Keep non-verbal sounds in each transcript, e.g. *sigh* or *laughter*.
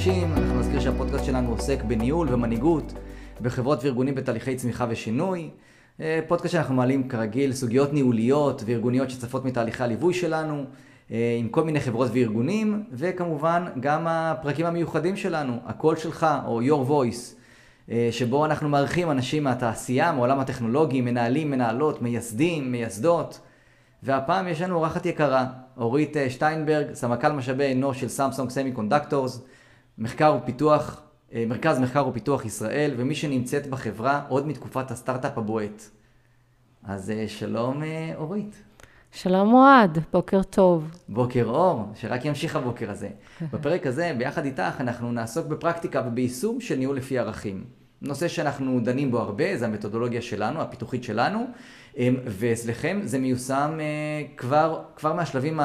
אנשים, אנחנו נזכיר שהפודקאסט שלנו עוסק בניהול ומנהיגות בחברות וארגונים בתהליכי צמיחה ושינוי. אה, פודקאסט שאנחנו מעלים כרגיל סוגיות ניהוליות וארגוניות שצפות מתהליכי הליווי שלנו, אה, עם כל מיני חברות וארגונים, וכמובן גם הפרקים המיוחדים שלנו, הקול שלך או your voice, אה, שבו אנחנו מארחים אנשים מהתעשייה, מעולם הטכנולוגי, מנהלים, מנהלות, מייסדים, מייסדות. והפעם יש לנו אורחת יקרה, אורית שטיינברג, סמנכ"ל משאבי אנוש של סמסונג Semiconductors, מחקר ופיתוח, אה, מרכז מחקר ופיתוח ישראל, ומי שנמצאת בחברה עוד מתקופת הסטארט-אפ הבועט. אז אה, שלום אורית. שלום אוהד, בוקר טוב. בוקר אור, שרק ימשיך הבוקר הזה. בפרק הזה, ביחד איתך, אנחנו נעסוק בפרקטיקה וביישום של ניהול לפי ערכים. נושא שאנחנו דנים בו הרבה, זה המתודולוגיה שלנו, הפיתוחית שלנו, ואצלכם זה מיושם אה, כבר, כבר מהשלבים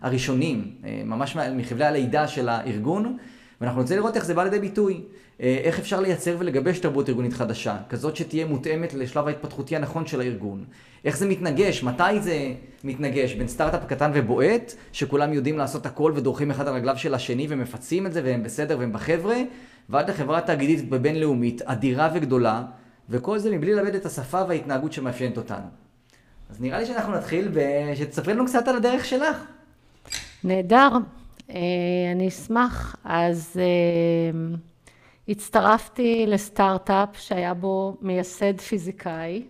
הראשונים, אה, ממש מחבלי הלידה של הארגון, ואנחנו רוצה לראות איך זה בא לידי ביטוי. אה, איך אפשר לייצר ולגבש תרבות ארגונית חדשה, כזאת שתהיה מותאמת לשלב ההתפתחותי הנכון של הארגון. איך זה מתנגש, מתי זה מתנגש בין סטארט-אפ קטן ובועט, שכולם יודעים לעשות הכל ודורכים אחד על רגליו של השני ומפצים את זה והם בסדר והם בחבר'ה, ועד לחברה תאגידית ובינלאומית, אדירה וגדולה, וכל זה מבלי לאבד את השפה וההתנהגות שמאפיינת אותנו. אז נראה לי שאנחנו נתחיל ושתספרי לנו קצת על הדרך שלך. נהדר, אה, אני אשמח. אז אה, הצטרפתי לסטארט-אפ שהיה בו מייסד פיזיקאי,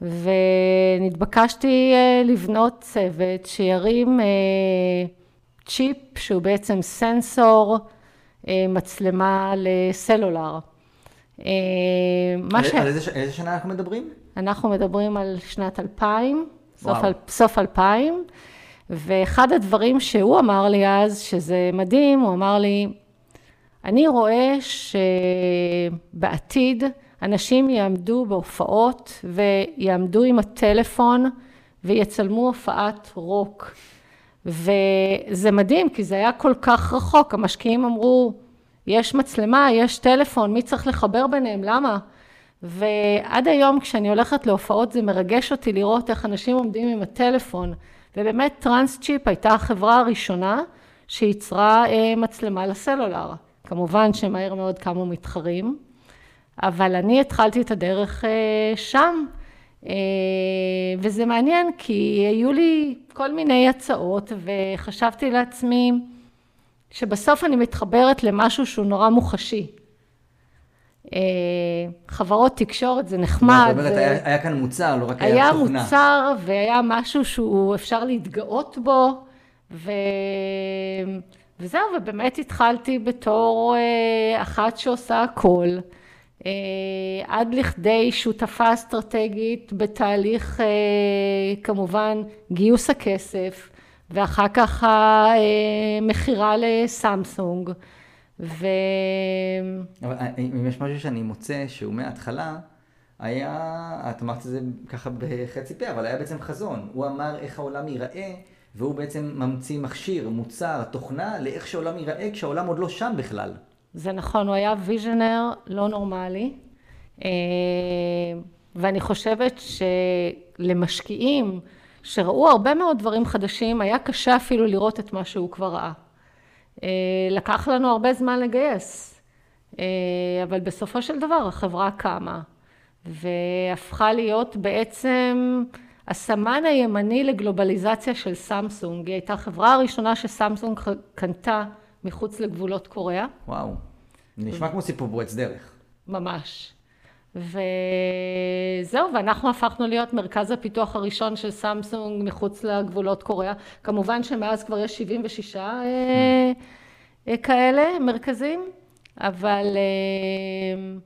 ונתבקשתי אה, לבנות צוות שירים צ'יפ שהוא בעצם סנסור, מצלמה לסלולר. אה, מה ש... על איזה, איזה שנה אנחנו מדברים? אנחנו מדברים על שנת 2000, סוף, אל, סוף 2000, ואחד הדברים שהוא אמר לי אז, שזה מדהים, הוא אמר לי, אני רואה שבעתיד אנשים יעמדו בהופעות ויעמדו עם הטלפון ויצלמו הופעת רוק. וזה מדהים, כי זה היה כל כך רחוק, המשקיעים אמרו, יש מצלמה, יש טלפון, מי צריך לחבר ביניהם, למה? ועד היום כשאני הולכת להופעות זה מרגש אותי לראות איך אנשים עומדים עם הטלפון, ובאמת TransChip הייתה החברה הראשונה שייצרה אה, מצלמה לסלולר. כמובן שמהר מאוד קמו מתחרים, אבל אני התחלתי את הדרך אה, שם, אה, וזה מעניין כי היו לי כל מיני הצעות וחשבתי לעצמי, שבסוף אני מתחברת למשהו שהוא נורא מוחשי. אה, חברות תקשורת זה נחמד. זאת אומרת, היה, היה כאן מוצר, לא רק היה, היה תוכנה. היה מוצר והיה משהו שהוא אפשר להתגאות בו, ו... וזהו, ובאמת התחלתי בתור אה, אחת שעושה הכל, אה, עד לכדי שותפה אסטרטגית בתהליך כמובן גיוס הכסף. ואחר כך המכירה לסמסונג. ו... אבל אה, אם יש משהו שאני מוצא שהוא מההתחלה, היה, את אמרת את זה ככה בחצי פה, אבל היה בעצם חזון. הוא אמר איך העולם ייראה, והוא בעצם ממציא מכשיר, מוצר, תוכנה, לאיך שהעולם ייראה כשהעולם עוד לא שם בכלל. זה נכון, הוא היה ויז'נר לא נורמלי, אה, ואני חושבת שלמשקיעים, שראו הרבה מאוד דברים חדשים, היה קשה אפילו לראות את מה שהוא כבר ראה. אה, לקח לנו הרבה זמן לגייס, אה, אבל בסופו של דבר החברה קמה והפכה להיות בעצם הסמן הימני לגלובליזציה של סמסונג. היא הייתה החברה הראשונה שסמסונג קנתה מחוץ לגבולות קוריאה. וואו, נשמע כמו סיפור פורץ דרך. ממש. וזהו, ואנחנו הפכנו להיות מרכז הפיתוח הראשון של סמסונג מחוץ לגבולות קוריאה. כמובן שמאז כבר יש 76 אה, אה, כאלה מרכזים, אבל אה,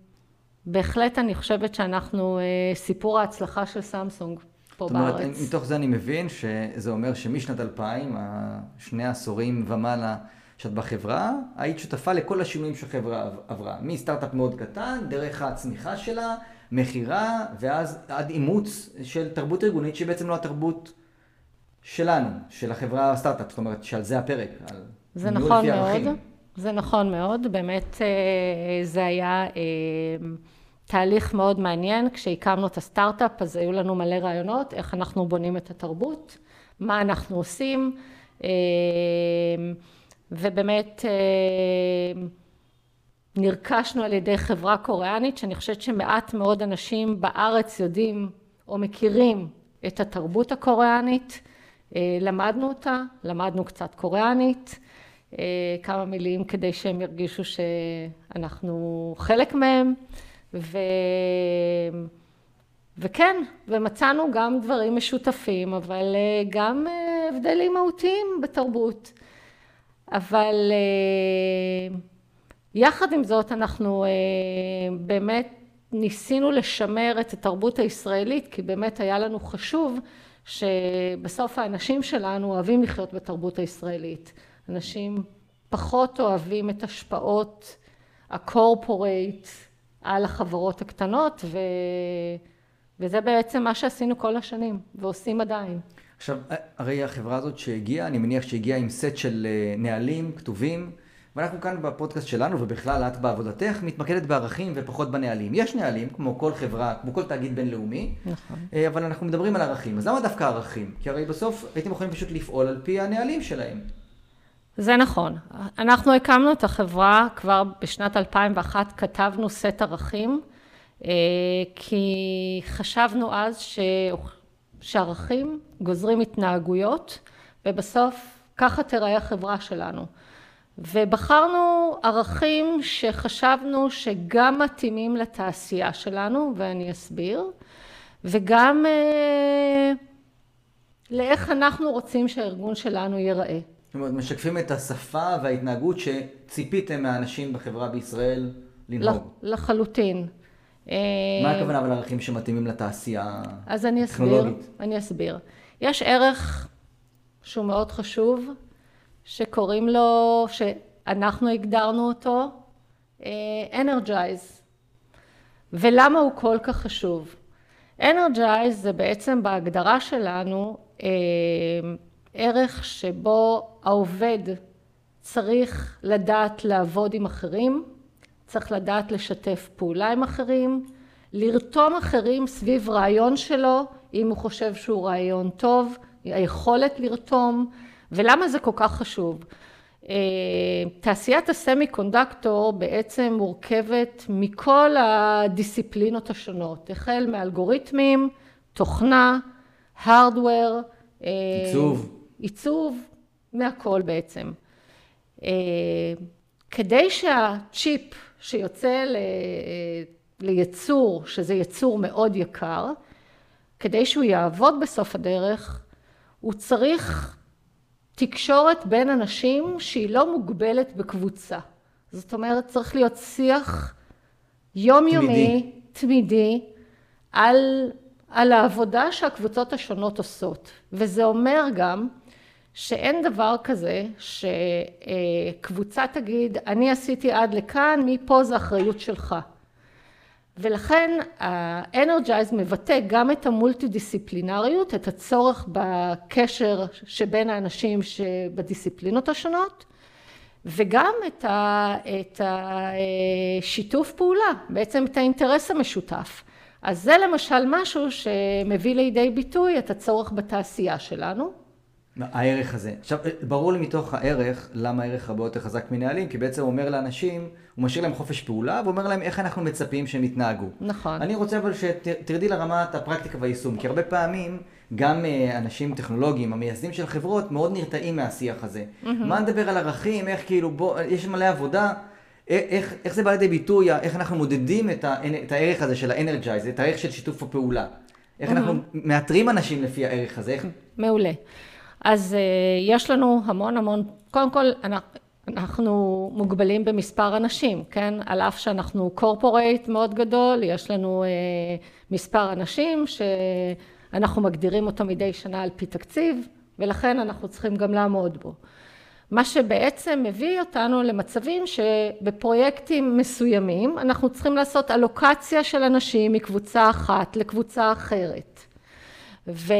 בהחלט אני חושבת שאנחנו סיפור ההצלחה של סמסונג פה זאת בארץ. זאת אומרת, מתוך זה אני מבין שזה אומר שמשנת 2000, שני עשורים ומעלה, שאת בחברה, היית שותפה לכל השינויים שהחברה עברה. מסטארט-אפ מאוד קטן, דרך הצמיחה שלה, מכירה, ואז עד אימוץ של תרבות ארגונית שהיא בעצם לא התרבות שלנו, של החברה הסטארט-אפ, זאת אומרת שעל זה הפרק, על זה נכון מאוד, זה נכון מאוד, באמת אה, זה היה אה, תהליך מאוד מעניין, כשהקמנו את הסטארט-אפ אז היו לנו מלא רעיונות, איך אנחנו בונים את התרבות, מה אנחנו עושים, אה, ובאמת נרכשנו על ידי חברה קוריאנית, שאני חושבת שמעט מאוד אנשים בארץ יודעים או מכירים את התרבות הקוריאנית. למדנו אותה, למדנו קצת קוריאנית, כמה מילים כדי שהם ירגישו שאנחנו חלק מהם, ו... וכן, ומצאנו גם דברים משותפים, אבל גם הבדלים מהותיים בתרבות. אבל יחד עם זאת אנחנו באמת ניסינו לשמר את התרבות הישראלית, כי באמת היה לנו חשוב שבסוף האנשים שלנו אוהבים לחיות בתרבות הישראלית. אנשים פחות אוהבים את השפעות הקורפורייט על החברות הקטנות, ו... וזה בעצם מה שעשינו כל השנים, ועושים עדיין. עכשיו, הרי החברה הזאת שהגיעה, אני מניח שהגיעה עם סט של נהלים כתובים, ואנחנו כאן בפודקאסט שלנו, ובכלל את בעבודתך, מתמקדת בערכים ופחות בנהלים. יש נהלים, כמו כל חברה, כמו כל תאגיד בינלאומי, נכון. אבל אנחנו מדברים על ערכים. אז למה דווקא ערכים? כי הרי בסוף הייתם יכולים פשוט לפעול על פי הנהלים שלהם. זה נכון. אנחנו הקמנו את החברה כבר בשנת 2001, כתבנו סט ערכים, כי חשבנו אז ש... שערכים גוזרים התנהגויות, ובסוף ככה תראה החברה שלנו. ובחרנו ערכים שחשבנו שגם מתאימים לתעשייה שלנו, ואני אסביר, וגם לאיך אנחנו רוצים שהארגון שלנו ייראה. זאת אומרת, משקפים את השפה וההתנהגות שציפיתם מהאנשים בחברה בישראל לנהוג. לחלוטין. מה הכוונה אבל ערכים שמתאימים לתעשייה? אז אני אסביר, אני אסביר. יש ערך שהוא מאוד חשוב, שקוראים לו, שאנחנו הגדרנו אותו, Energize. ולמה הוא כל כך חשוב? Energize זה בעצם בהגדרה שלנו ערך שבו העובד צריך לדעת לעבוד עם אחרים, צריך לדעת לשתף פעולה עם אחרים, לרתום אחרים סביב רעיון שלו, אם הוא חושב שהוא רעיון טוב, היכולת לרתום, ולמה זה כל כך חשוב? תעשיית הסמי קונדקטור בעצם מורכבת מכל הדיסציפלינות השונות, החל מאלגוריתמים, תוכנה, Hardware, עיצוב. עיצוב, מהכל בעצם. כדי שהצ'יפ שיוצא לייצור, שזה ייצור מאוד יקר, כדי שהוא יעבוד בסוף הדרך, הוא צריך תקשורת בין אנשים שהיא לא מוגבלת בקבוצה. זאת אומרת, צריך להיות שיח יומיומי, תמידי, על, על העבודה שהקבוצות השונות עושות. וזה אומר גם שאין דבר כזה שקבוצה תגיד, אני עשיתי עד לכאן, מפה זה אחריות שלך. ולכן ה-Energize מבטא גם את המולטי דיסציפלינריות, את הצורך בקשר שבין האנשים שבדיסציפלינות השונות, וגם את השיתוף פעולה, בעצם את האינטרס המשותף. אז זה למשל משהו שמביא לידי ביטוי את הצורך בתעשייה שלנו. הערך הזה. עכשיו, ברור לי מתוך הערך, למה הערך הרבה יותר חזק מנהלים, כי בעצם הוא אומר לאנשים, הוא משאיר להם חופש פעולה, ואומר להם איך אנחנו מצפים שהם יתנהגו. נכון. אני רוצה אבל שתרדי לרמת הפרקטיקה והיישום, כי הרבה פעמים, גם אנשים טכנולוגיים, המייסדים של חברות, מאוד נרתעים מהשיח הזה. Mm-hmm. מה נדבר על ערכים, איך כאילו, בוא, יש מלא עבודה, איך, איך זה בא לידי ביטוי, איך אנחנו מודדים את, ה, את הערך הזה של האנרג'ייז, את הערך של שיתוף הפעולה. איך mm-hmm. אנחנו מאתרים אנשים לפי הערך הזה. איך... מעולה. אז יש לנו המון המון, קודם כל אנחנו מוגבלים במספר אנשים, כן? על אף שאנחנו קורפורייט מאוד גדול, יש לנו מספר אנשים שאנחנו מגדירים אותו מדי שנה על פי תקציב, ולכן אנחנו צריכים גם לעמוד בו. מה שבעצם מביא אותנו למצבים שבפרויקטים מסוימים אנחנו צריכים לעשות אלוקציה של אנשים מקבוצה אחת לקבוצה אחרת. ו...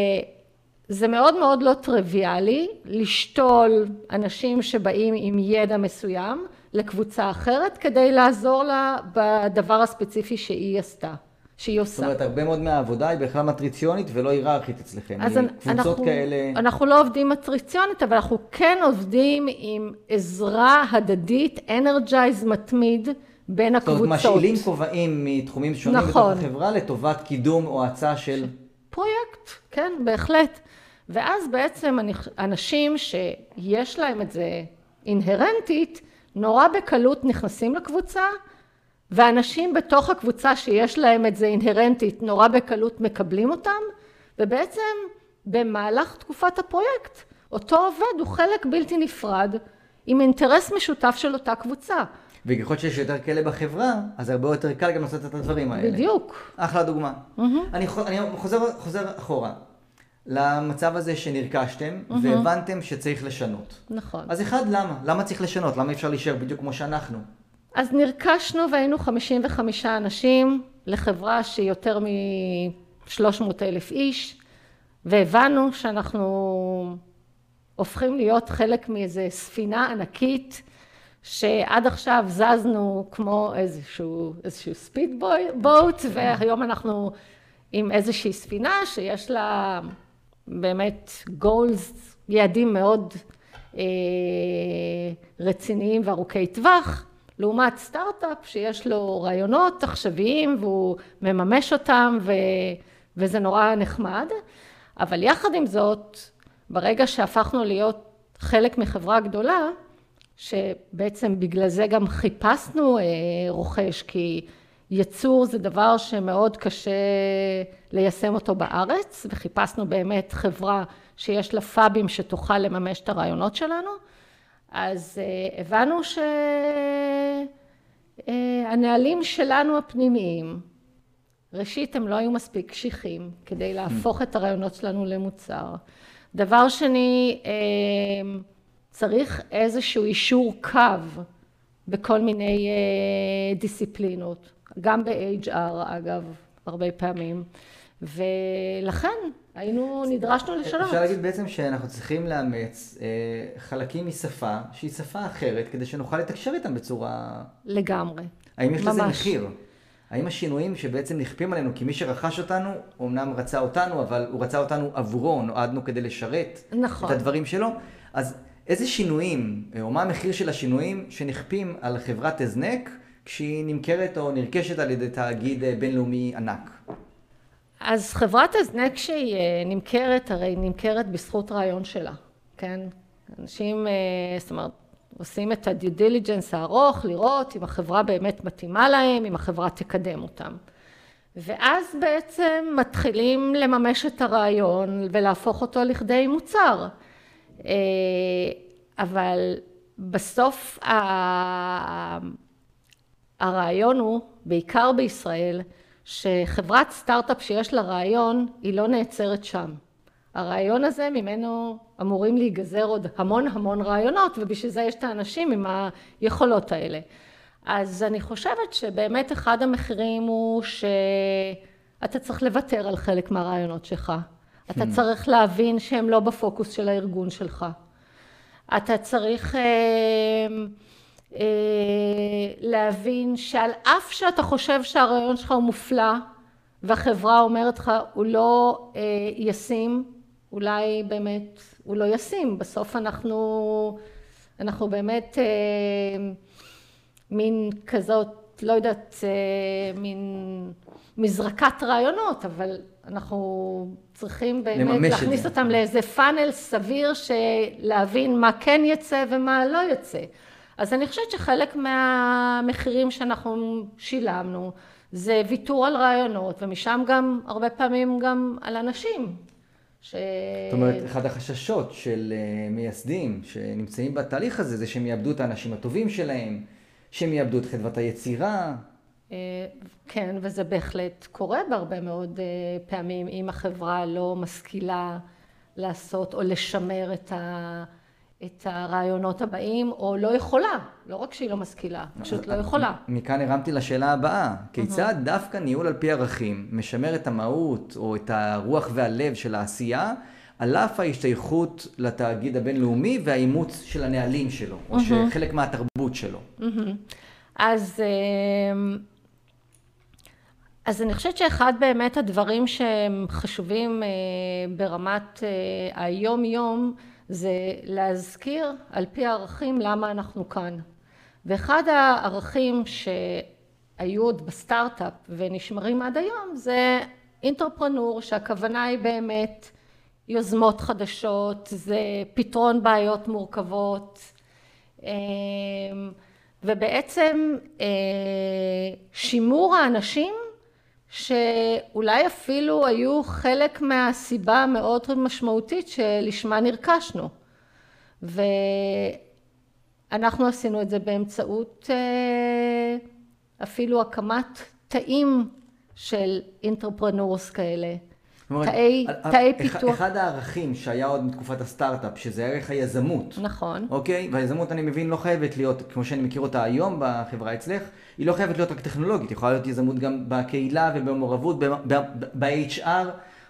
זה מאוד מאוד לא טריוויאלי לשתול אנשים שבאים עם ידע מסוים לקבוצה אחרת כדי לעזור לה בדבר הספציפי שהיא עשתה, שהיא עושה. זאת אומרת, הרבה מאוד מהעבודה היא בכלל מטריציונית ולא היררכית אצלכם. אז קבוצות אנחנו, כאלה... אנחנו לא עובדים מטריציונית, אבל אנחנו כן עובדים עם עזרה הדדית, אנרג'ייז מתמיד בין זאת אומרת, הקבוצות. משאילים כובעים מתחומים שונים נכון. בתוך החברה לטובת קידום או הצעה של... פרויקט, כן, בהחלט. ואז בעצם אני- אנשים שיש להם את זה אינהרנטית, נורא בקלות נכנסים לקבוצה, ואנשים בתוך הקבוצה שיש להם את זה אינהרנטית, נורא בקלות מקבלים אותם, ובעצם במהלך תקופת הפרויקט, אותו עובד הוא חלק בלתי נפרד עם אינטרס משותף של אותה קבוצה. וככל שיש יותר כאלה בחברה, אז הרבה יותר קל גם לעשות את הדברים האלה. בדיוק. אחלה דוגמה. אני, חו- אני חוזר, חוזר אחורה למצב הזה שנרכשתם והבנתם שצריך לשנות. נכון. אז אחד, למה? למה צריך לשנות? למה אפשר להישאר בדיוק כמו שאנחנו? אז נרכשנו והיינו 55 אנשים לחברה שהיא יותר מ-300 אלף איש, והבנו שאנחנו הופכים להיות חלק מאיזה ספינה ענקית, שעד עכשיו זזנו כמו איזשהו, איזשהו ספיד בוט, והיום אנחנו עם איזושהי ספינה שיש לה באמת גולס, יעדים מאוד אה, רציניים וארוכי טווח, לעומת סטארט-אפ שיש לו רעיונות עכשוויים והוא מממש אותם ו, וזה נורא נחמד, אבל יחד עם זאת, ברגע שהפכנו להיות חלק מחברה גדולה, שבעצם בגלל זה גם חיפשנו אה, רוכש, כי ייצור זה דבר שמאוד קשה ליישם אותו בארץ, וחיפשנו באמת חברה שיש לה פאבים שתוכל לממש את הרעיונות שלנו, אז אה, הבנו שהנהלים שלנו הפנימיים, ראשית הם לא היו מספיק קשיחים כדי להפוך את הרעיונות שלנו למוצר. דבר שני, אה, צריך איזשהו אישור קו בכל מיני אה, דיסציפלינות, גם ב-HR אגב, הרבה פעמים, ולכן היינו, נדרשנו לשנות. אפשר להגיד בעצם שאנחנו צריכים לאמץ אה, חלקים משפה שהיא שפה אחרת, כדי שנוכל לתקשר איתם בצורה... לגמרי. האם יש לזה ממש. מחיר? האם השינויים שבעצם נכפים עלינו, כי מי שרכש אותנו, אמנם רצה אותנו, אבל הוא רצה אותנו עבורו, נועדנו כדי לשרת נכון. את הדברים שלו, אז איזה שינויים, או מה המחיר של השינויים שנכפים על חברת הזנק, כשהיא נמכרת או נרכשת על ידי תאגיד אה, בינלאומי ענק? אז חברת הזנק שהיא אה, נמכרת, הרי נמכרת בזכות רעיון שלה, כן? אנשים, אה, זאת אומרת, עושים את ה-due diligence הארוך, לראות אם החברה באמת מתאימה להם, אם החברה תקדם אותם. ואז בעצם מתחילים לממש את הרעיון ולהפוך אותו לכדי מוצר. אבל בסוף הרעיון הוא, בעיקר בישראל, שחברת סטארט-אפ שיש לה רעיון, היא לא נעצרת שם. הרעיון הזה, ממנו אמורים להיגזר עוד המון המון רעיונות, ובשביל זה יש את האנשים עם היכולות האלה. אז אני חושבת שבאמת אחד המחירים הוא שאתה צריך לוותר על חלק מהרעיונות שלך. אתה צריך להבין שהם לא בפוקוס של הארגון שלך. אתה צריך אה, להבין שעל אף שאתה חושב שהרעיון שלך הוא מופלא, והחברה אומרת לך הוא לא אה, ישים, אולי באמת הוא לא ישים. בסוף אנחנו, אנחנו באמת אה, מין כזאת, לא יודעת, אה, מין מזרקת רעיונות, אבל אנחנו צריכים באמת להכניס. אותם לאיזה פאנל סביר להבין מה כן יצא ומה לא יצא. אז אני חושבת שחלק מהמחירים שאנחנו שילמנו זה ויתור על רעיונות, ומשם גם הרבה פעמים גם על אנשים. ש... זאת אומרת, אחד החששות של אה, מייסדים שנמצאים בתהליך הזה, זה שהם יאבדו את האנשים הטובים שלהם, שהם יאבדו את חדוות היצירה. אה, כן, וזה בהחלט קורה בהרבה מאוד אה, פעמים, אם החברה לא משכילה לעשות או לשמר את, ה, את הרעיונות הבאים, או לא יכולה, לא רק שהיא לא משכילה, פשוט לא יכולה. מכאן הרמתי לשאלה הבאה, כיצד דווקא ניהול על פי ערכים משמר את המהות או את הרוח והלב של העשייה, על אף ההשתייכות לתאגיד הבינלאומי והאימוץ של הנהלים שלו, או שחלק מהתרבות שלו. אז אמ, אז אני חושבת שאחד באמת הדברים שהם חשובים ברמת היום-יום, זה להזכיר על פי הערכים למה אנחנו כאן. ואחד הערכים שהיו עוד בסטארט-אפ ונשמרים עד היום זה אינטרפרנור שהכוונה היא באמת יוזמות חדשות, זה פתרון בעיות מורכבות ובעצם שימור האנשים שאולי אפילו היו חלק מהסיבה המאוד משמעותית שלשמה נרכשנו. ואנחנו עשינו את זה באמצעות אפילו הקמת תאים של אינטרפרנורס כאלה תאי, תאי פיתוח. אחד הערכים שהיה עוד מתקופת הסטארט-אפ, שזה ערך היזמות. נכון. אוקיי? והיזמות, אני מבין, לא חייבת להיות, כמו שאני מכיר אותה היום בחברה אצלך, היא לא חייבת להיות רק טכנולוגית, היא יכולה להיות יזמות גם בקהילה ובמעורבות, ב-HR.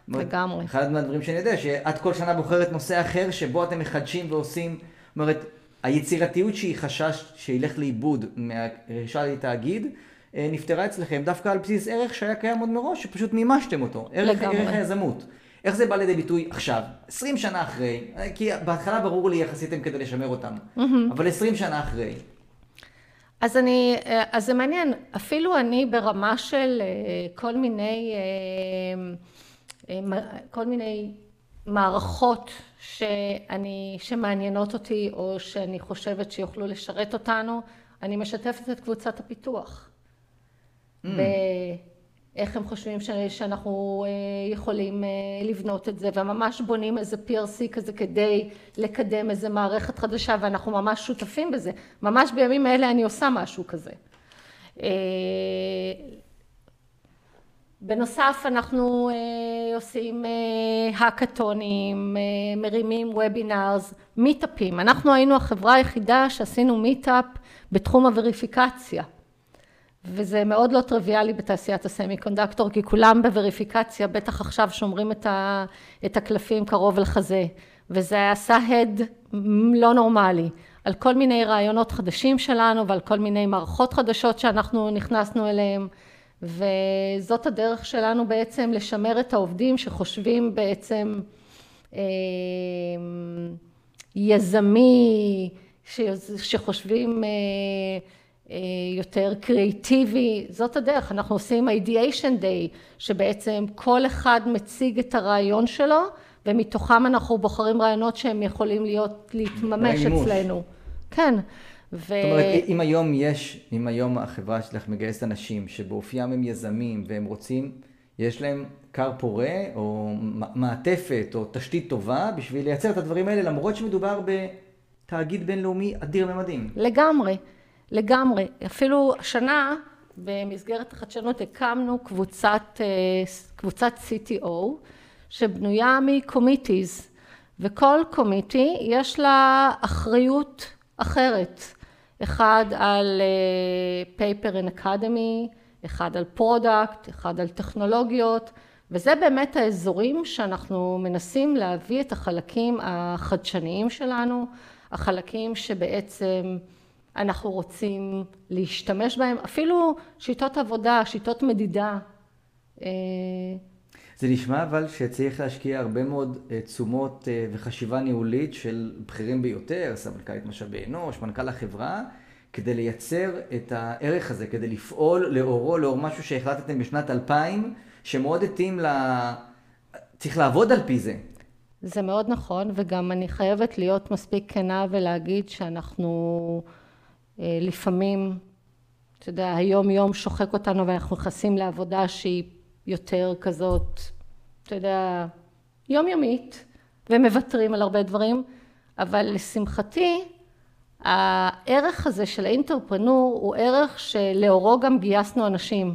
לגמרי. אחד מהדברים שאני יודע, שאת כל שנה בוחרת נושא אחר, שבו אתם מחדשים ועושים, זאת אומרת, היצירתיות שהיא חשש שילך לאיבוד מהרכישה לתאגיד, נפתרה אצלכם דווקא על בסיס ערך שהיה קיים עוד מראש, שפשוט מימשתם אותו. ערך, ערך היזמות. איך זה בא לידי ביטוי עכשיו, 20 שנה אחרי, כי בהתחלה ברור לי איך עשיתם כדי לשמר אותם, mm-hmm. אבל 20 שנה אחרי. אז אני, אז זה מעניין, אפילו אני ברמה של כל מיני, כל מיני מערכות שאני, שמעניינות אותי או שאני חושבת שיוכלו לשרת אותנו, אני משתפת את קבוצת הפיתוח. באיך הם חושבים שאנחנו יכולים לבנות את זה וממש בונים איזה PRC כזה כדי לקדם איזה מערכת חדשה ואנחנו ממש שותפים בזה, ממש בימים האלה אני עושה משהו כזה. בנוסף אנחנו עושים האקתונים, מרימים webinars, מיטאפים, אנחנו היינו החברה היחידה שעשינו meetup בתחום הווריפיקציה וזה מאוד לא טריוויאלי בתעשיית ה semiconductor כי כולם בווריפיקציה בטח עכשיו שומרים את הקלפים קרוב לחזה וזה עשה הד לא נורמלי. על כל מיני רעיונות חדשים שלנו ועל כל מיני מערכות חדשות שאנחנו נכנסנו אליהם וזאת הדרך שלנו בעצם לשמר את העובדים שחושבים בעצם יזמי שחושבים יותר קריאיטיבי, זאת הדרך, אנחנו עושים ideation day שבעצם כל אחד מציג את הרעיון שלו ומתוכם אנחנו בוחרים רעיונות שהם יכולים להיות, להתממש אצלנו. כן. ו... זאת אומרת, אם היום יש, אם היום החברה שלך מגייסת אנשים שבאופיים הם יזמים והם רוצים, יש להם כר פורה או מעטפת או תשתית טובה בשביל לייצר את הדברים האלה למרות שמדובר בתאגיד בינלאומי אדיר ממדים. לגמרי. לגמרי, אפילו השנה במסגרת החדשנות הקמנו קבוצת, קבוצת CTO שבנויה מקומיטיז וכל קומיטי יש לה אחריות אחרת, אחד על paper and academy, אחד על product, אחד על טכנולוגיות וזה באמת האזורים שאנחנו מנסים להביא את החלקים החדשניים שלנו, החלקים שבעצם אנחנו רוצים להשתמש בהם, אפילו שיטות עבודה, שיטות מדידה. זה נשמע אבל שצריך להשקיע הרבה מאוד תשומות וחשיבה ניהולית של בכירים ביותר, סמנכ"לית משאבי אנוש, מנכ"ל החברה, כדי לייצר את הערך הזה, כדי לפעול לאורו, לאור משהו שהחלטתם בשנת 2000, שמאוד התאים ל... צריך לעבוד על פי זה. זה מאוד נכון, וגם אני חייבת להיות מספיק כנה ולהגיד שאנחנו לפעמים, אתה יודע, היום יום שוחק אותנו ואנחנו נכנסים לעבודה שהיא יותר כזאת, אתה יודע, יומיומית, ומוותרים על הרבה דברים, אבל לשמחתי, הערך הזה של האינטרפרנור הוא ערך שלאורו גם גייסנו אנשים.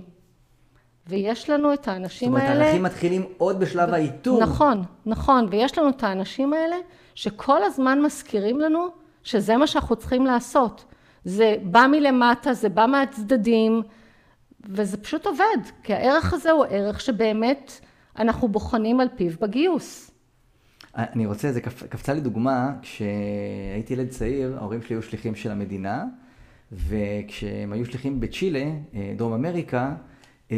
ויש לנו את האנשים האלה... זאת אומרת, האנשים מתחילים עוד בשלב האיתור. נכון, נכון, ויש לנו את האנשים האלה שכל הזמן מזכירים לנו שזה מה שאנחנו צריכים לעשות. זה בא מלמטה, זה בא מהצדדים, וזה פשוט עובד, כי הערך הזה הוא ערך שבאמת אנחנו בוחנים על פיו בגיוס. אני רוצה, זה קפצה לי דוגמה, כשהייתי ילד צעיר, ההורים שלי היו שליחים של המדינה, וכשהם היו שליחים בצ'ילה, דרום אמריקה, אה,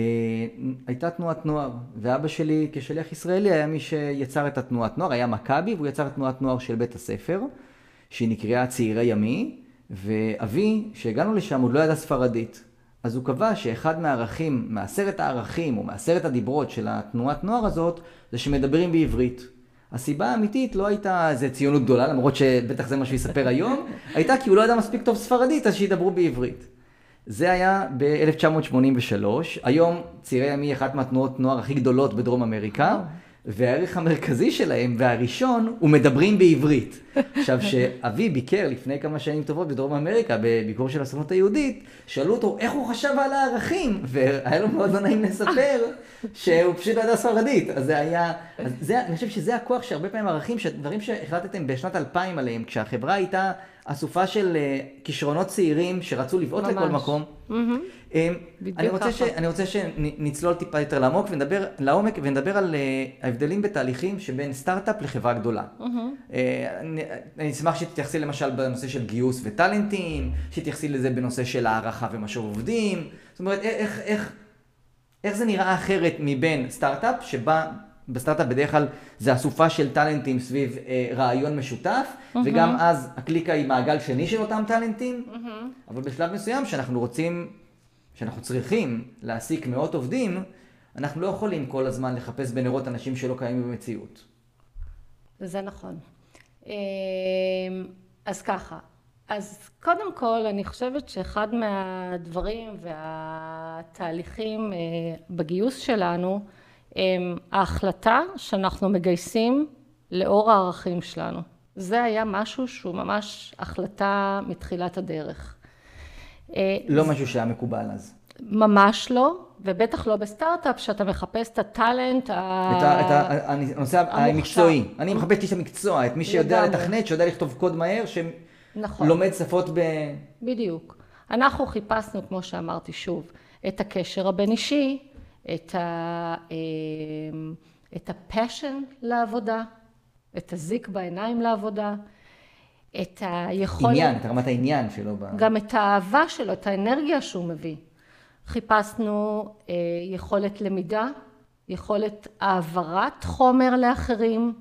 הייתה תנועת נוער, ואבא שלי כשליח ישראלי היה מי שיצר את התנועת נוער, היה מכבי, והוא יצר תנועת נוער של בית הספר, שהיא נקראה צעירי ימי, ואבי, כשהגענו לשם, עוד לא ידע ספרדית. אז הוא קבע שאחד מהערכים, מעשרת הערכים או מעשרת הדיברות של התנועת נוער הזאת, זה שמדברים בעברית. הסיבה האמיתית לא הייתה איזה ציונות גדולה, למרות שבטח זה מה שהוא יספר היום, הייתה כי הוא לא ידע מספיק טוב ספרדית, אז שידברו בעברית. זה היה ב-1983, היום צעירי ימי אחת מהתנועות נוער הכי גדולות בדרום אמריקה. והערך המרכזי שלהם, והראשון, הוא מדברים בעברית. עכשיו, שאבי ביקר לפני כמה שנים טובות בדרום אמריקה, בביקור של הסוכנות היהודית, שאלו אותו איך הוא חשב על הערכים, והיה לו מאוד לא נעים לספר שהוא פשוט לא ידע ספרדית. אז זה היה, אז זה, אני חושב שזה הכוח שהרבה פעמים ערכים, דברים שהחלטתם בשנת 2000 עליהם, כשהחברה הייתה אסופה של אה, כישרונות צעירים שרצו לבעוט לכל מקום. Mm-hmm. אני רוצה, ש, אני רוצה שנצלול טיפה יותר לעמוק ונדבר, לעומק ונדבר על אה, ההבדלים בתהליכים שבין סטארט-אפ לחברה גדולה. Mm-hmm. אני, אני אשמח שתתייחסי למשל בנושא של גיוס וטאלנטים, שתתייחסי לזה בנושא של הערכה ומשוב עובדים. זאת אומרת, איך, איך, איך זה נראה אחרת מבין סטארט-אפ שבה בסטארט-אפ בדרך כלל זה אסופה של טאלנטים סביב אה, רעיון משותף, mm-hmm. וגם אז הקליקה היא מעגל שני של אותם טאלנטים, mm-hmm. אבל בשלב מסוים שאנחנו רוצים, שאנחנו צריכים להעסיק מאות עובדים, אנחנו לא יכולים כל הזמן לחפש בנרות אנשים שלא קיימים במציאות. זה נכון. אה, אז ככה, אז קודם כל אני חושבת שאחד מהדברים והתהליכים אה, בגיוס שלנו, ההחלטה שאנחנו מגייסים לאור הערכים שלנו. זה היה משהו שהוא ממש החלטה מתחילת הדרך. אה, לא משהו שהיה מקובל אז. ממש לא, ובטח לא בסטארט-אפ, שאתה מחפש את הטאלנט את הנושא המקצועי. אני מחפש את המקצוע, את מי שיודע לתכנת, שיודע לכתוב קוד מהר, נכון. שלומד שפות ב... בדיוק. אנחנו חיפשנו, כמו שאמרתי שוב, את הקשר הבין-אישי, את, ה, אמ, את הפשן לעבודה, את הזיק בעיניים לעבודה, את היכולת... עניין, את רמת העניין שלו. ב... גם את האהבה שלו, את האנרגיה שהוא מביא. חיפשנו אה, יכולת למידה, יכולת העברת חומר לאחרים.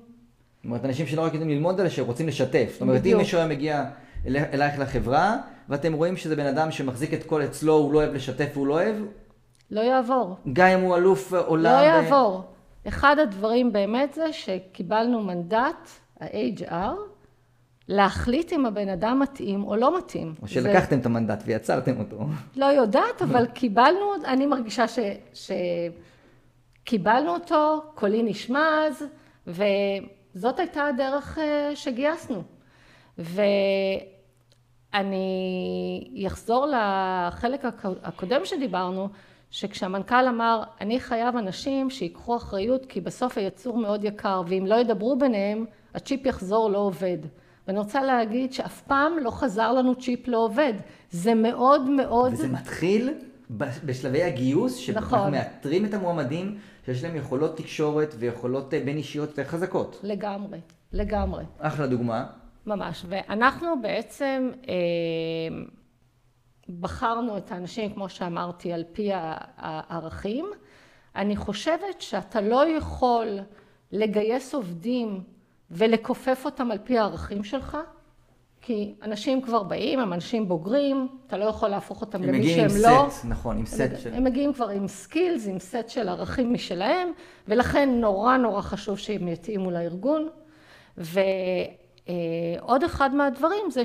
זאת אומרת, אנשים שלא רק יודעים ללמוד, אלא שרוצים לשתף. זאת אומרת, אם מישהו היה מגיע אלייך לחברה, ואתם רואים שזה בן אדם שמחזיק את כל אצלו, הוא לא אוהב לשתף והוא לא אוהב, לא יעבור. גם אם הוא אלוף עולם. לא יעבור. ב... אחד הדברים באמת זה שקיבלנו מנדט, ה-HR, להחליט אם הבן אדם מתאים או לא מתאים. או שלקחתם זה... את המנדט ויצרתם אותו. לא יודעת, אבל קיבלנו, אני מרגישה ש... שקיבלנו אותו, קולי נשמע אז, וזאת הייתה הדרך אה, שגייסנו. ואני אחזור לחלק הקודם שדיברנו, שכשהמנכ"ל אמר, אני חייב אנשים שיקחו אחריות כי בסוף היצור מאוד יקר ואם לא ידברו ביניהם, הצ'יפ יחזור לא עובד. ואני רוצה להגיד שאף פעם לא חזר לנו צ'יפ לא עובד. זה מאוד מאוד... וזה מתחיל בשלבי הגיוס, שאנחנו נכון. מאתרים את המועמדים שיש להם יכולות תקשורת ויכולות אה, בין אישיות יותר חזקות. לגמרי, לגמרי. אחלה דוגמה. ממש, ואנחנו בעצם אה, בחרנו את האנשים, כמו שאמרתי, על פי הערכים. אני חושבת שאתה לא יכול לגייס עובדים ולכופף אותם על פי הערכים שלך, כי אנשים כבר באים, הם אנשים בוגרים, אתה לא יכול להפוך אותם למי שהם לא. הם מגיעים עם סט, נכון, עם סט של... הם מגיעים כבר עם skills, עם סט של ערכים משלהם, ולכן נורא נורא חשוב שהם יתאימו לארגון. ועוד אחד מהדברים זה